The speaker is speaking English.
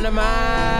Dynamite!